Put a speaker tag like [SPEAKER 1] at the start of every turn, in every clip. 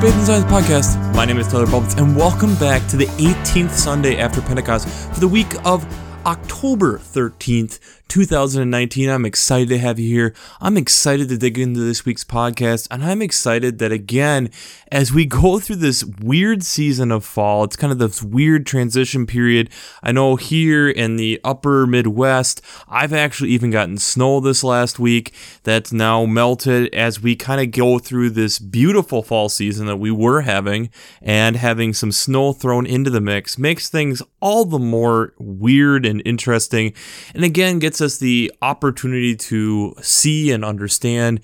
[SPEAKER 1] the Faith and Science Podcast. My name is Tyler Bublitz, and welcome back to the 18th Sunday after Pentecost for the week of October 13th, 2019. I'm excited to have you here. I'm excited to dig into this week's podcast, and I'm excited that again, as we go through this weird season of fall, it's kind of this weird transition period. I know here in the upper Midwest, I've actually even gotten snow this last week that's now melted as we kind of go through this beautiful fall season that we were having, and having some snow thrown into the mix makes things all the more weird and interesting, and again, gets us the opportunity to see and understand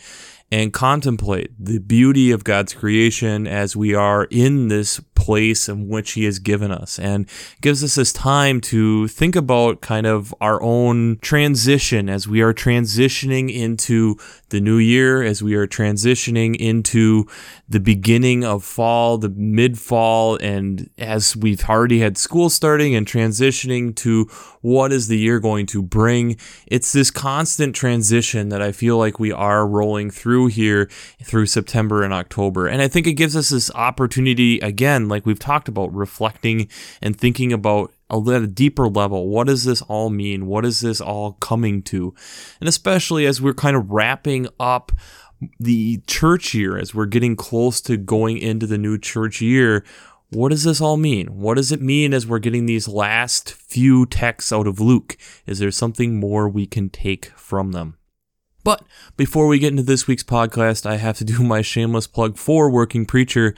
[SPEAKER 1] and contemplate the beauty of God's creation as we are in this place in which He has given us and gives us this time to think about kind of our own transition as we are transitioning into the new year, as we are transitioning into the beginning of fall, the mid fall, and as we've already had school starting and transitioning to what is the year going to bring. It's this constant transition that I feel like we are rolling through here through September and October. And I think it gives us this opportunity, again, like we've talked about, reflecting and thinking about a little deeper level. What does this all mean? What is this all coming to? And especially as we're kind of wrapping up the church year, as we're getting close to going into the new church year, what does this all mean? What does it mean as we're getting these last few texts out of Luke? Is there something more we can take from them? But before we get into this week's podcast, I have to do my shameless plug for Working Preacher.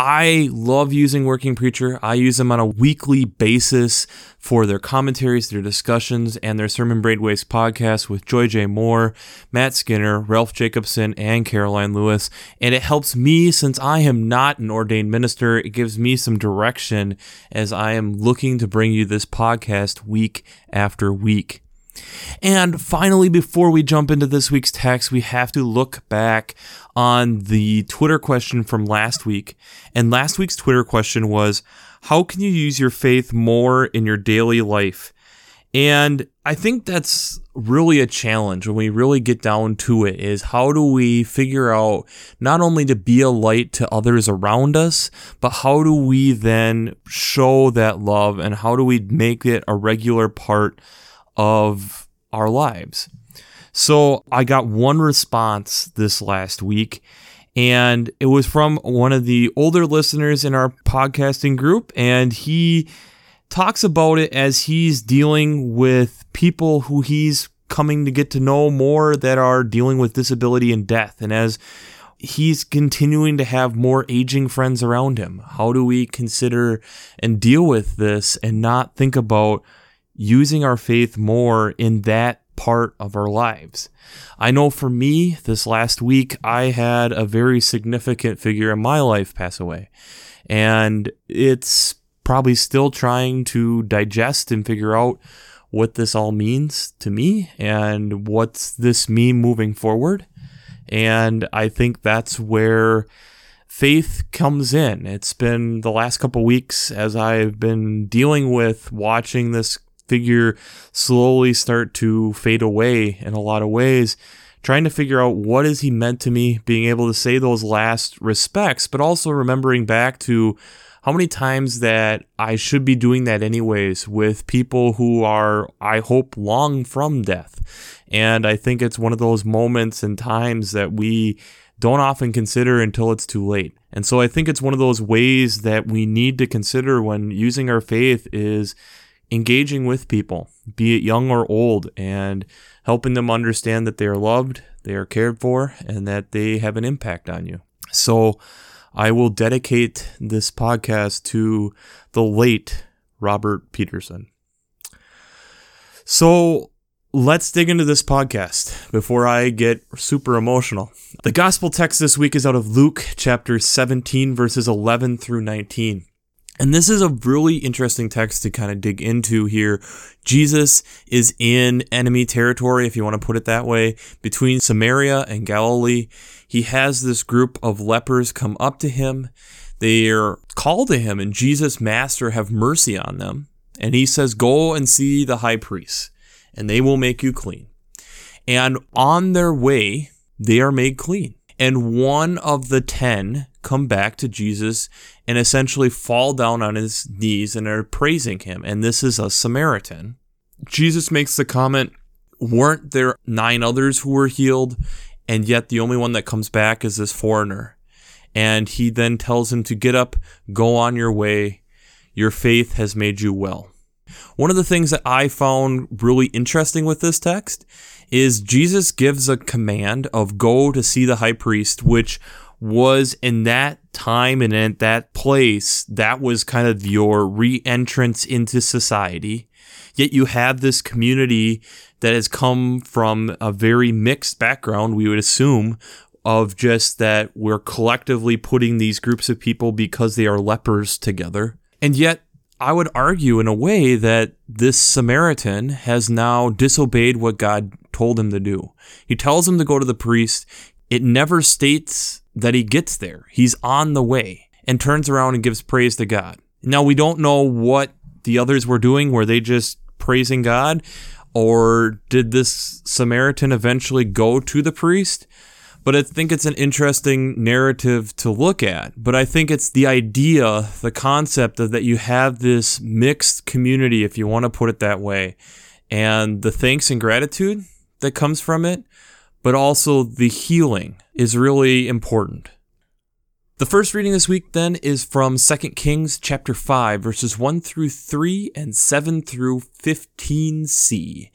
[SPEAKER 1] I love using Working Preacher. I use them on a weekly basis for their commentaries, their discussions, and their Sermon Brainwaves podcast with Joy J. Moore, Matt Skinner, Rolf Jacobson, and Karoline Lewis. And it helps me since I am not an ordained minister. It gives me some direction as I am looking to bring you this podcast week after week. And finally, before we jump into this week's text, we have to look back on the Twitter question from last week. And last week's Twitter question was How can you use your faith more in your daily life? And I think that's really a challenge when we really get down to it is how do we figure out not only to be a light to others around us, but how do we then show that love and how do we make it a regular part of our lives. So I got one response this last week, and it was from one of the older listeners in our podcasting group, and he talks about it as he's dealing with people who he's coming to get to know more that are dealing with disability and death. And as he's continuing to have more aging friends around him, how do we consider and deal with this and not think about using our faith more in that part of our lives. I know for me, this last week, I had a very significant figure in my life pass away. And it's probably still trying to digest and figure out what this all means to me and what's this mean moving forward. And I think that's where faith comes in. It's been the last couple weeks as I've been dealing with watching this figure slowly start to fade away in a lot of ways trying to figure out what is he meant to me being able to say those last respects but also remembering back to how many times that I should be doing that anyways with people who are I hope long from death and I think it's one of those moments and times that we don't often consider until it's too late. And so I think it's one of those ways that we need to consider when using our faith is engaging with people, be it young or old, and helping them understand that they are loved, they are cared for, and that they have an impact on you. So I will dedicate this podcast to the late Robert Peterson. So let's dig into this podcast before I get super emotional. The gospel text this week is out of Luke chapter 17, verses 11 through 19. And this is a really interesting text to kind of dig into here. Jesus is in enemy territory, if you want to put it that way, between Samaria and Galilee. He has this group of lepers come up to him. They are called to him, and Jesus, Master, have mercy on them. And he says, Go and see the high priest, and they will make you clean. And on their way, they are made clean. And one of the ten come back to Jesus and essentially fall down on his knees and are praising him. And this is a Samaritan. Jesus makes the comment, Weren't there nine others who were healed? And yet the only one that comes back is this foreigner. And he then tells him to get up, go on your way. Your faith has made you well. One of the things that I found really interesting with this text is Jesus gives a command of go to see the high priest, which was in that time and in that place, that was kind of your re entrance into society. Yet you have this community that has come from a very mixed background, we would assume, of just that we're collectively putting these groups of people because they are lepers together. And yet I would argue in a way that this Samaritan has now disobeyed what God told him to do. He tells him to go to the priest. It never states that he gets there. He's on the way and turns around and gives praise to God. Now, we don't know what the others were doing. Were they just praising God? Or did this Samaritan eventually go to the priest? But I think it's an interesting narrative to look at. But I think it's the idea, the concept of that you have this mixed community, if you want to put it that way, and the thanks and gratitude that comes from it, but also the healing is really important. The first reading this week then is from 2 Kings chapter 5 verses 1 through 3 and 7 through 15c.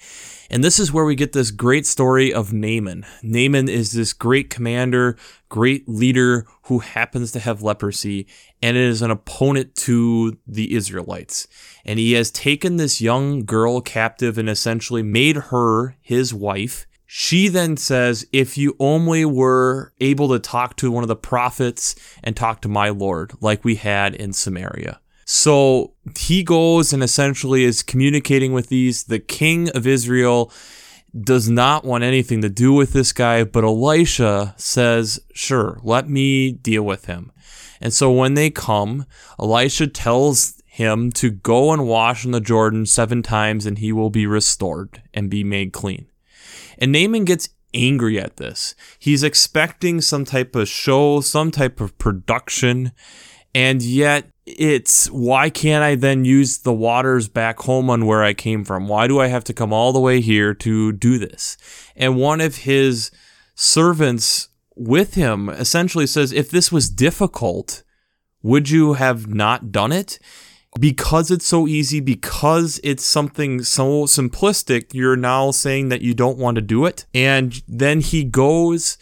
[SPEAKER 1] And this is where we get this great story of Naaman. Naaman is this great commander, great leader who happens to have leprosy and is an opponent to the Israelites. And he has taken this young girl captive and essentially made her his wife she then says, If you only were able to talk to one of the prophets and talk to my Lord, like we had in Samaria. So he goes and essentially is communicating with these. The king of Israel does not want anything to do with this guy, but Elisha says, Sure, let me deal with him. And so when they come, Elisha tells him to go and wash in the Jordan seven times and he will be restored and be made clean. And Naaman gets angry at this. He's expecting some type of show, some type of production, and yet it's why can't I then use the waters back home on where I came from? Why do I have to come all the way here to do this? And one of his servants with him essentially says, if this was difficult, would you have not done it? Because it's so easy, because it's something so simplistic, you're now saying that you don't want to do it. And then he goes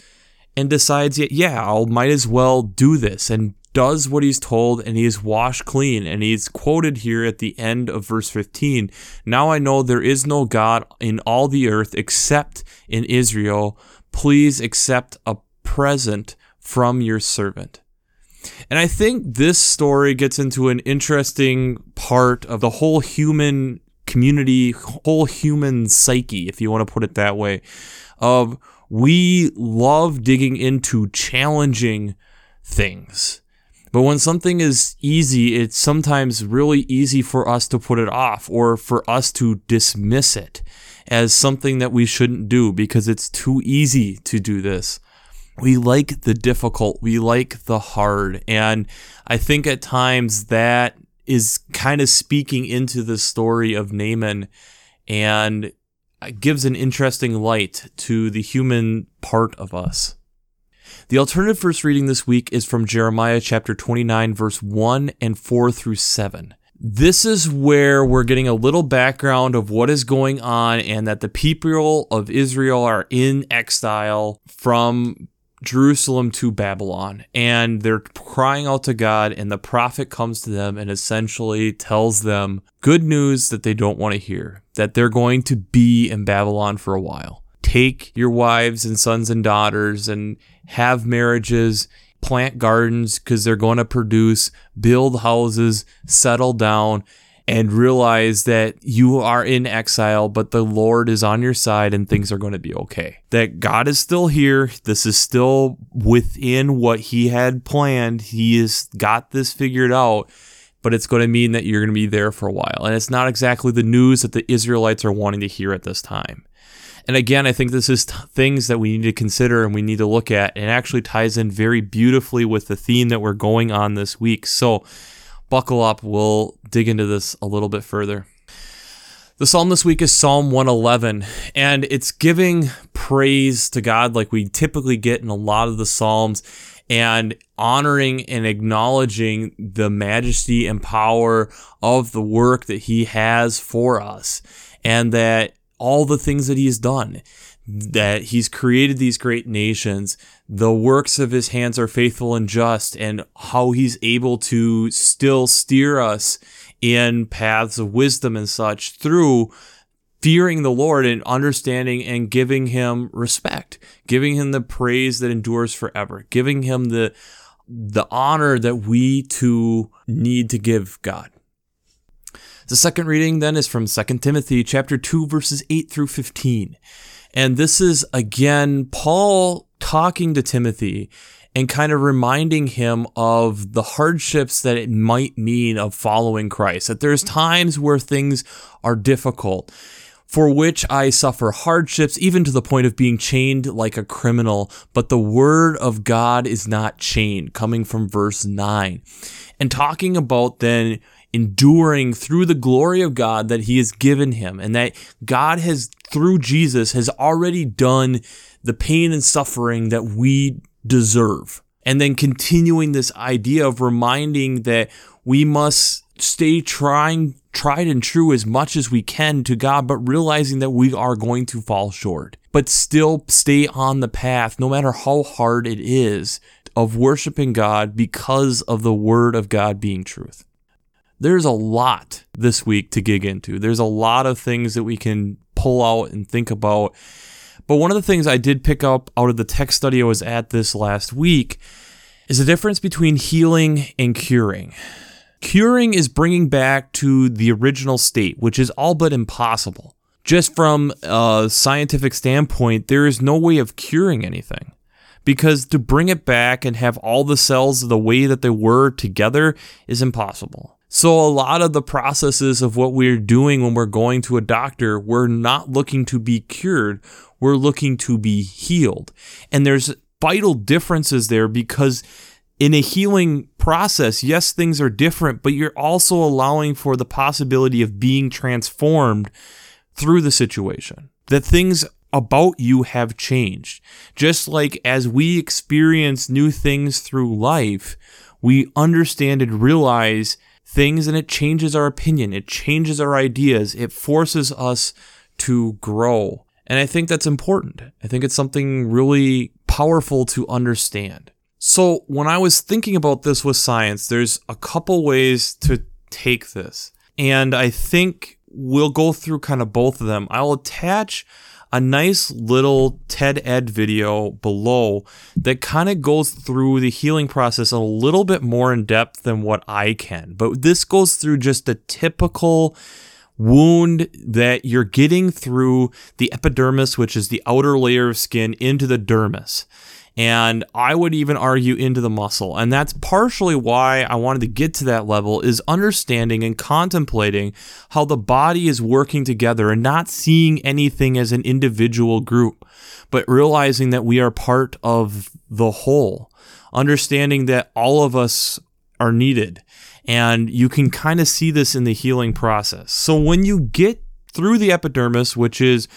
[SPEAKER 1] and decides, yeah, I might as well do this and does what he's told and he is washed clean. And he's quoted here at the end of verse 15 Now I know there is no God in all the earth except in Israel. Please accept a present from your servant. And I think this story gets into an interesting part of the whole human community, whole human psyche, if you want to put it that way, of we love digging into challenging things. But when something is easy, it's sometimes really easy for us to put it off or for us to dismiss it as something that we shouldn't do because it's too easy to do this we like the difficult, we like the hard. And I think at times that is kind of speaking into the story of Naaman and gives an interesting light to the human part of us. The alternative first reading this week is from Jeremiah chapter 29, verse 1 and 4 through 7. This is where we're getting a little background of what is going on and that the people of Israel are in exile from Jerusalem to Babylon, and they're crying out to God, and the prophet comes to them and essentially tells them good news that they don't want to hear that they're going to be in Babylon for a while. Take your wives and sons and daughters and have marriages, plant gardens because they're going to produce, build houses, settle down, and realize that you are in exile, but the Lord is on your side and things are going to be okay. That God is still here. This is still within what He had planned. He has got this figured out, but it's going to mean that you're going to be there for a while. And it's not exactly the news that the Israelites are wanting to hear at this time. And again, I think this is t- things that we need to consider and we need to look at. And actually ties in very beautifully with the theme that we're going on this week. So buckle up. We'll dig into this a little bit further. The psalm this week is Psalm 111, and it's giving praise to God like we typically get in a lot of the Psalms and honoring and acknowledging the majesty and power of the work that He has for us and that all the things that He has done that he's created these great nations. The works of his hands are faithful and just, and how he's able to still steer us in paths of wisdom and such through fearing the Lord and understanding and giving him respect, giving him the praise that endures forever, giving him the the honor that we too need to give God. The second reading then is from 2 Timothy chapter 2 verses 8 through 15. And this is again Paul talking to Timothy and kind of reminding him of the hardships that it might mean of following Christ. That there's times where things are difficult, for which I suffer hardships, even to the point of being chained like a criminal. But the word of God is not chained, coming from verse 9. And talking about then enduring through the glory of God that he has given him and that God has through Jesus has already done the pain and suffering that we deserve. And then continuing this idea of reminding that we must stay trying, tried and true as much as we can to God, but realizing that we are going to fall short, but still stay on the path, no matter how hard it is, of worshiping God because of the word of God being truth. There's a lot this week to gig into. There's a lot of things that we can pull out and think about but one of the things I did pick up out of the tech study I was at this last week is the difference between healing and curing. Curing is bringing back to the original state, which is all but impossible. Just from a scientific standpoint, there is no way of curing anything. Because to bring it back and have all the cells the way that they were together is impossible. So, a lot of the processes of what we're doing when we're going to a doctor, we're not looking to be cured we're looking to be healed. And there's vital differences there because in a healing process, yes, things are different, but you're also allowing for the possibility of being transformed through the situation. That things about you have changed. Just like as we experience new things through life, we understand and realize things and it changes our opinion, it changes our ideas, it forces us to grow. And I think that's important. I think it's something really powerful to understand. So, when I was thinking about this with science, there's a couple ways to take this. And I think we'll go through kind of both of them. I'll attach a nice little TED Ed video below that kind of goes through the healing process a little bit more in depth than what I can. But this goes through just the typical wound that you're getting through the epidermis, which is the outer layer of skin, into the dermis. And I would even argue into the muscle. And that's partially why I wanted to get to that level is understanding and contemplating how the body is working together and not seeing anything as an individual group, but realizing that we are part of the whole. Understanding that all of us are needed and you can kind of see this in the healing process. So when you get through the epidermis, which is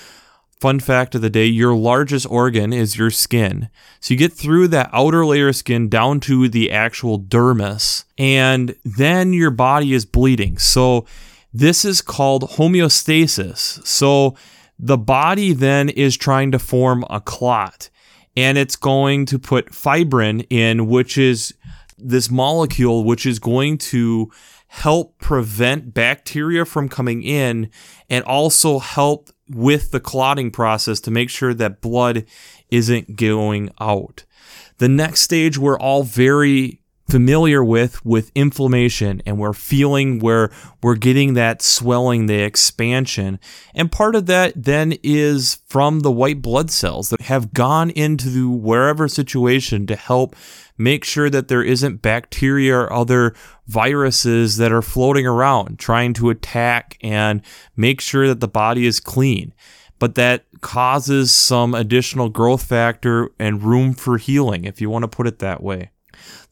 [SPEAKER 1] fun fact of the day, your largest organ is your skin. So you get through that outer layer of skin down to the actual dermis, and then your body is bleeding. So this is called homeostasis. So the body then is trying to form a clot, and it's going to put fibrin in, which is this molecule which is going to help prevent bacteria from coming in and also help with the clotting process to make sure that blood isn't going out. The next stage we're all very familiar with with inflammation and we're feeling where we're getting that swelling the expansion and part of that then is from the white blood cells that have gone into the wherever situation to help make sure that there isn't bacteria or other viruses that are floating around trying to attack and make sure that the body is clean but that causes some additional growth factor and room for healing, if you want to put it that way.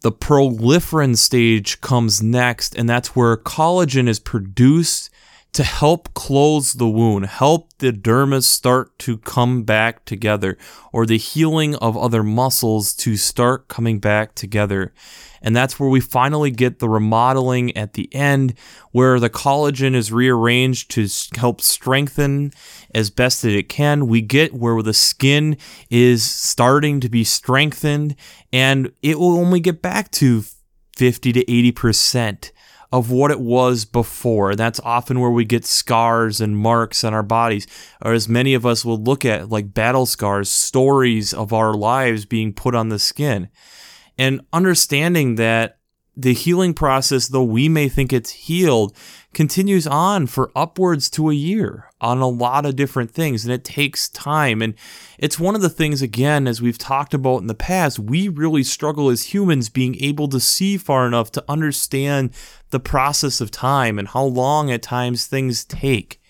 [SPEAKER 1] The proliferin stage comes next, and that's where collagen is produced to help close the wound, help the dermis start to come back together, or the healing of other muscles to start coming back together. And that's where we finally get the remodeling at the end, where the collagen is rearranged to help strengthen as best that it can. We get where the skin is starting to be strengthened, and it will only get back to 50 to 80% of what it was before. That's often where we get scars and marks on our bodies, or as many of us will look at like battle scars, stories of our lives being put on the skin. And understanding that the healing process, though we may think it's healed, continues on for upwards to a year on a lot of different things. And it takes time. And it's one of the things, again, as we've talked about in the past, we really struggle as humans being able to see far enough to understand the process of time and how long at times things take.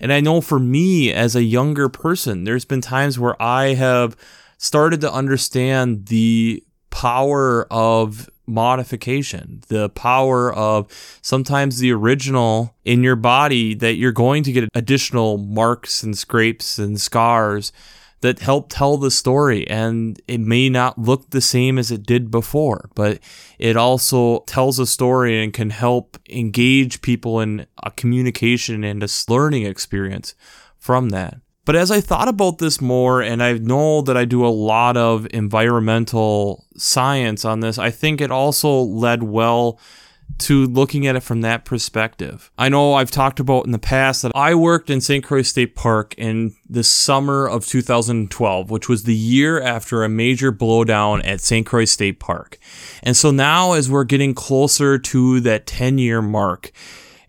[SPEAKER 1] And I know for me as a younger person, there's been times where I have started to understand the power of modification, the power of sometimes the original in your body that you're going to get additional marks and scrapes and scars that help tell the story. And it may not look the same as it did before, but it also tells a story and can help engage people in a communication and a learning experience from that. But as I thought about this more, and I know that I do a lot of environmental science on this, I think it also led well to looking at it from that perspective. I know I've talked about in the past that I worked in St. Croix State Park in the summer of 2012, which was the year after a major blowdown at St. Croix State Park. And so now, as we're getting closer to that 10 year mark,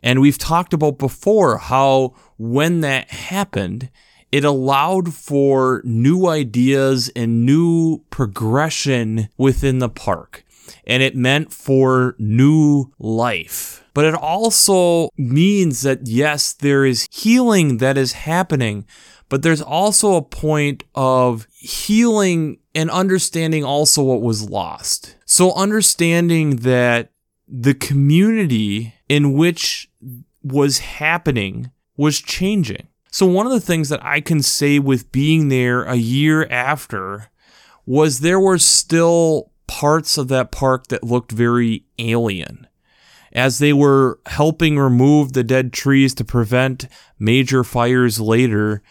[SPEAKER 1] and we've talked about before how when that happened, it allowed for new ideas and new progression within the park. And it meant for new life. But it also means that, yes, there is healing that is happening, but there's also a point of healing and understanding also what was lost. So, understanding that the community in which was happening was changing. So, one of the things that I can say with being there a year after was there were still parts of that park that looked very alien. As they were helping remove the dead trees to prevent major fires later,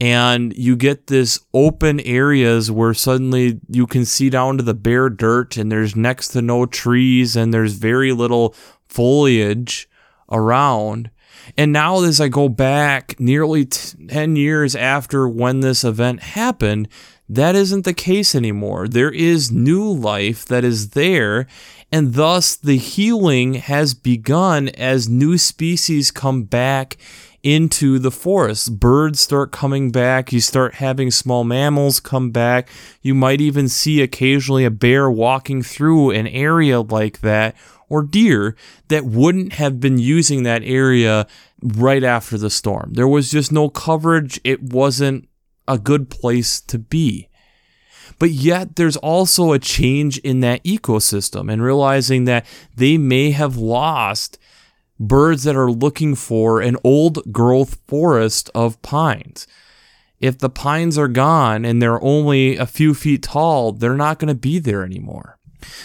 [SPEAKER 1] and you get this open areas where suddenly you can see down to the bare dirt and there's next to no trees and there's very little foliage around and now, as I go back nearly 10 years after when this event happened, that isn't the case anymore. There is new life that is there, and thus the healing has begun as new species come back into the forest. Birds start coming back. You start having small mammals come back. You might even see occasionally a bear walking through an area like that or deer that wouldn't have been using that area right after the storm. There was just no coverage. It wasn't a good place to be. But yet, there's also a change in that ecosystem and realizing that they may have lost birds that are looking for an old growth forest of pines. If the pines are gone and they're only a few feet tall, they're not going to be there anymore.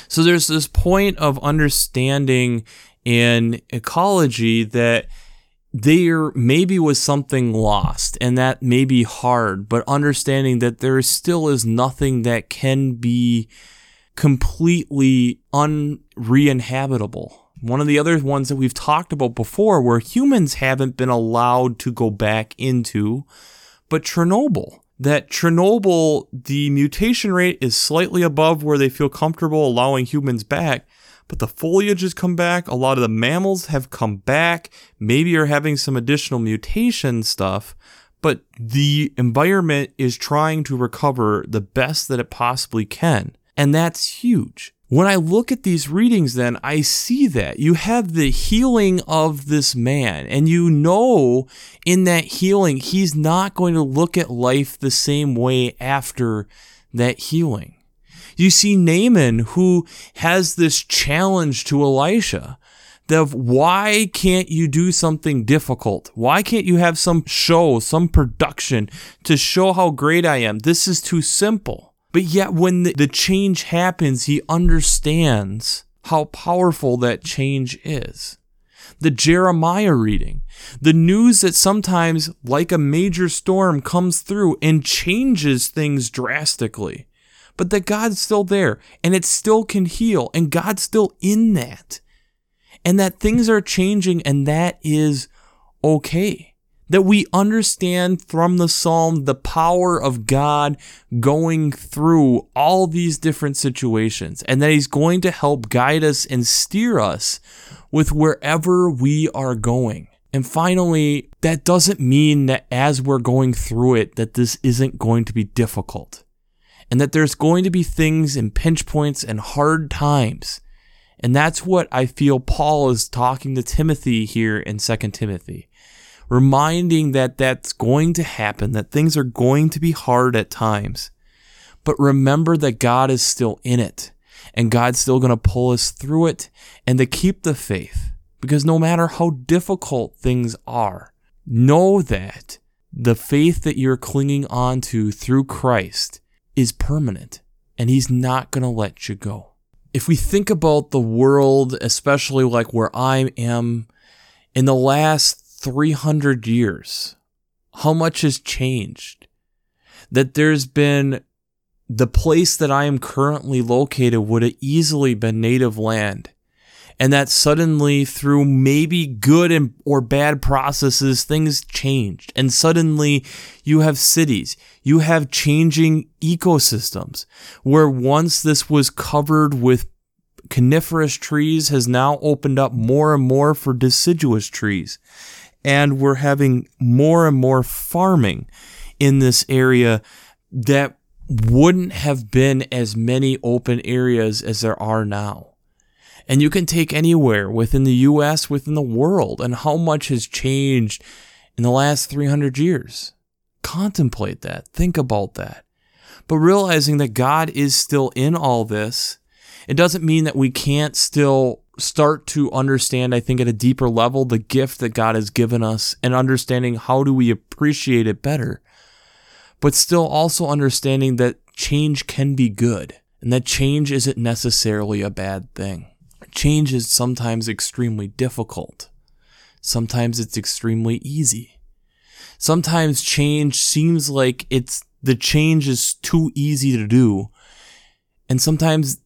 [SPEAKER 1] So there's this point of understanding in ecology that there maybe was something lost and that may be hard, but understanding that there still is nothing that can be completely unre-inhabitable. One of the other ones that we've talked about before where humans haven't been allowed to go back into, but Chernobyl that Chernobyl, the mutation rate is slightly above where they feel comfortable allowing humans back, but the foliage has come back. A lot of the mammals have come back, maybe are having some additional mutation stuff, but the environment is trying to recover the best that it possibly can. And that's huge. When I look at these readings, then I see that you have the healing of this man, and you know in that healing, he's not going to look at life the same way after that healing. You see Naaman, who has this challenge to Elisha of why can't you do something difficult? Why can't you have some show, some production to show how great I am? This is too simple. But yet, when the, the change happens, he understands how powerful that change is. The Jeremiah reading, the news that sometimes, like a major storm, comes through and changes things drastically, but that God's still there and it still can heal, and God's still in that, and that things are changing, and that is okay that we understand from the psalm the power of God going through all these different situations and that he's going to help guide us and steer us with wherever we are going. And finally, that doesn't mean that as we're going through it that this isn't going to be difficult. And that there's going to be things and pinch points and hard times. And that's what I feel Paul is talking to Timothy here in 2 Timothy reminding that that's going to happen, that things are going to be hard at times. But remember that God is still in it and God's still going to pull us through it and to keep the faith. Because no matter how difficult things are, know that the faith that you're clinging on to through Christ is permanent and He's not going to let you go. If we think about the world, especially like where I am, in the last 300 years, how much has changed. That there's been the place that I am currently located would have easily been native land. And that suddenly, through maybe good and or bad processes, things changed. And suddenly, you have cities, you have changing ecosystems, where once this was covered with coniferous trees, has now opened up more and more for deciduous trees and we're having more and more farming in this area that wouldn't have been as many open areas as there are now. And you can take anywhere within the US, within the world, and how much has changed in the last 300 years. Contemplate that. Think about that. But realizing that God is still in all this, it doesn't mean that we can't still start to understand, I think, at a deeper level, the gift that God has given us and understanding how do we appreciate it better. But still also understanding that change can be good and that change isn't necessarily a bad thing. Change is sometimes extremely difficult. Sometimes it's extremely easy. Sometimes change seems like it's the change is too easy to do. And sometimes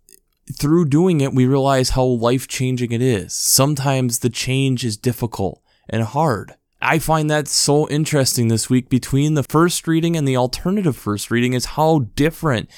[SPEAKER 1] through doing it, we realize how life changing it is. Sometimes the change is difficult and hard. I find that so interesting this week between the first reading and the alternative first reading is how different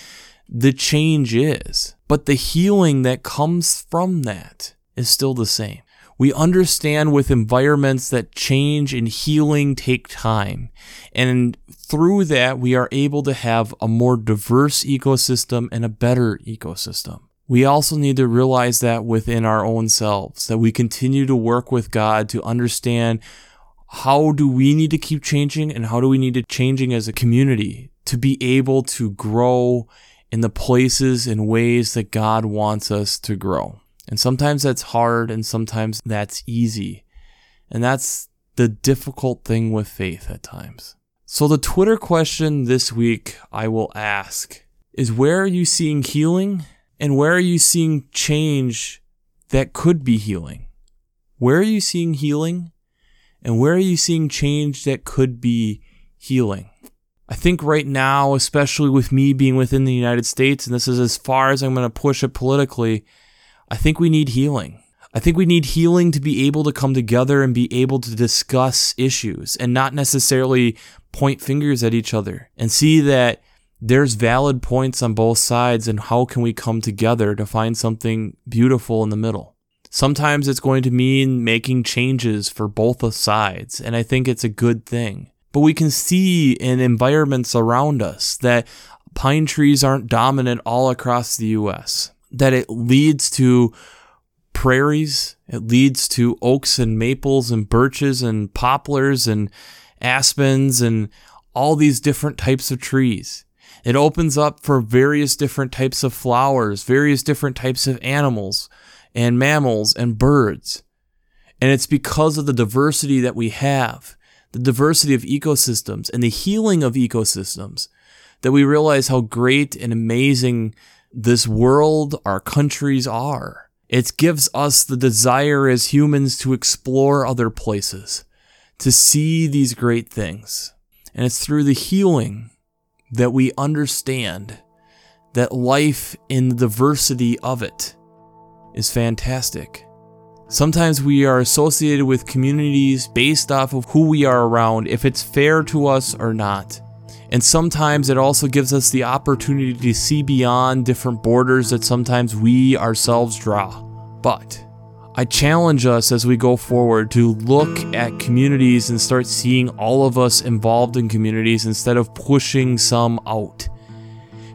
[SPEAKER 1] the change is. But the healing that comes from that is still the same. We understand with environments that change and healing take time. And through that, we are able to have a more diverse ecosystem and a better ecosystem we also need to realize that within our own selves, that we continue to work with God to understand how do we need to keep changing and how do we need to changing as a community to be able to grow in the places and ways that God wants us to grow. And sometimes that's hard and sometimes that's easy. And that's the difficult thing with faith at times. So the Twitter question this week I will ask is where are you seeing healing and where are you seeing change that could be healing? Where are you seeing healing? And where are you seeing change that could be healing? I think right now, especially with me being within the United States, and this is as far as I'm going to push it politically, I think we need healing. I think we need healing to be able to come together and be able to discuss issues and not necessarily point fingers at each other and see that there's valid points on both sides and how can we come together to find something beautiful in the middle sometimes it's going to mean making changes for both sides and i think it's a good thing but we can see in environments around us that pine trees aren't dominant all across the us that it leads to prairies, it leads to oaks and maples and birches and poplars and aspens and all these different types of trees. It opens up for various different types of flowers, various different types of animals and mammals and birds. And it's because of the diversity that we have, the diversity of ecosystems and the healing of ecosystems, that we realize how great and amazing this world, our countries are. It gives us the desire as humans to explore other places, to see these great things. And it's through the healing that we understand that life in the diversity of it is fantastic. Sometimes we are associated with communities based off of who we are around, if it's fair to us or not. And sometimes it also gives us the opportunity to see beyond different borders that sometimes we ourselves draw. But I challenge us as we go forward to look at communities and start seeing all of us involved in communities instead of pushing some out.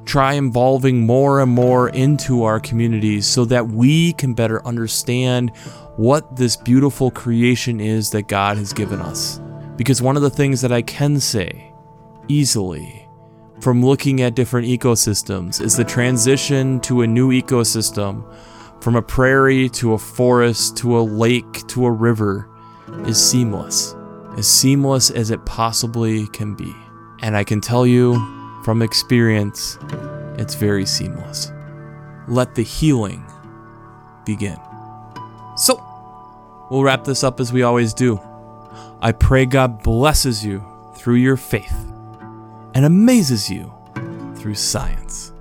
[SPEAKER 1] Try involving more and more into our communities so that we can better understand what this beautiful creation is that God has given us. Because one of the things that I can say easily from looking at different ecosystems is the transition to a new ecosystem from a prairie to a forest to a lake to a river is seamless, as seamless as it possibly can be. And I can tell you from experience, it's very seamless. Let the healing begin. So, we'll wrap this up as we always do. I pray God blesses you through your faith and amazes you through science.